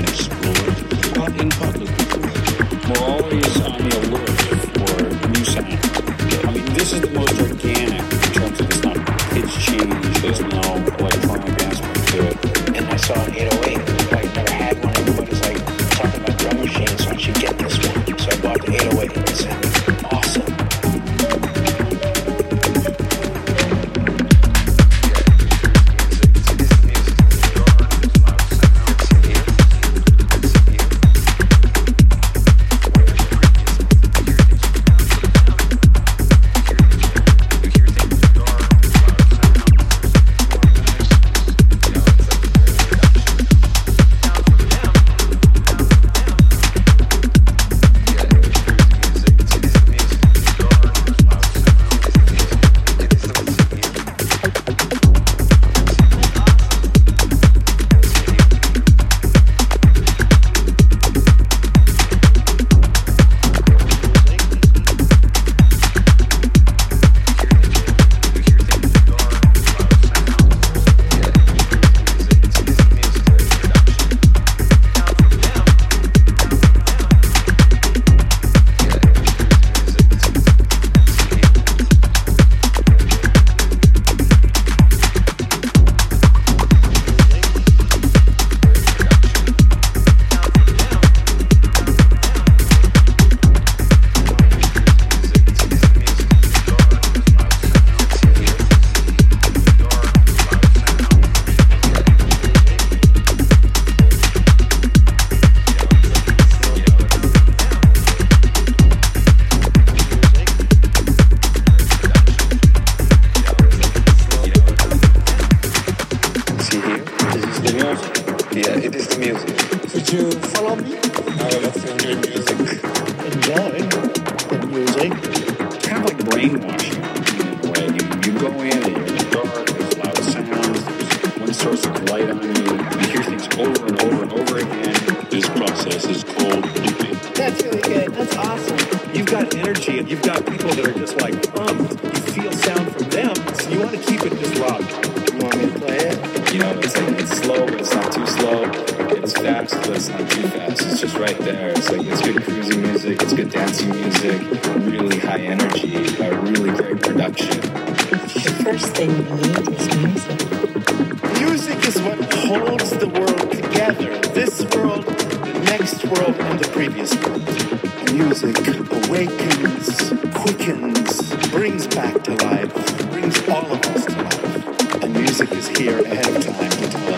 and explored, not in public. Moreover, zombie. No, let's good music. Enjoy the music. Kind of like brainwashing in. You, you go in and you're dark, there's loud sounds, there's one source of light on you. You hear things over and over and over again. This process is called looping. That's really good. That's awesome. You've got energy and you've got people that are right there. It's like it's good cruising music, it's good dancing music, really high energy, a really great production. The first thing you need is music. Music is what holds the world together. This world, the next world, and the previous world. Music awakens, quickens, brings back to life, brings all of us to life. And music is here ahead of time to tell us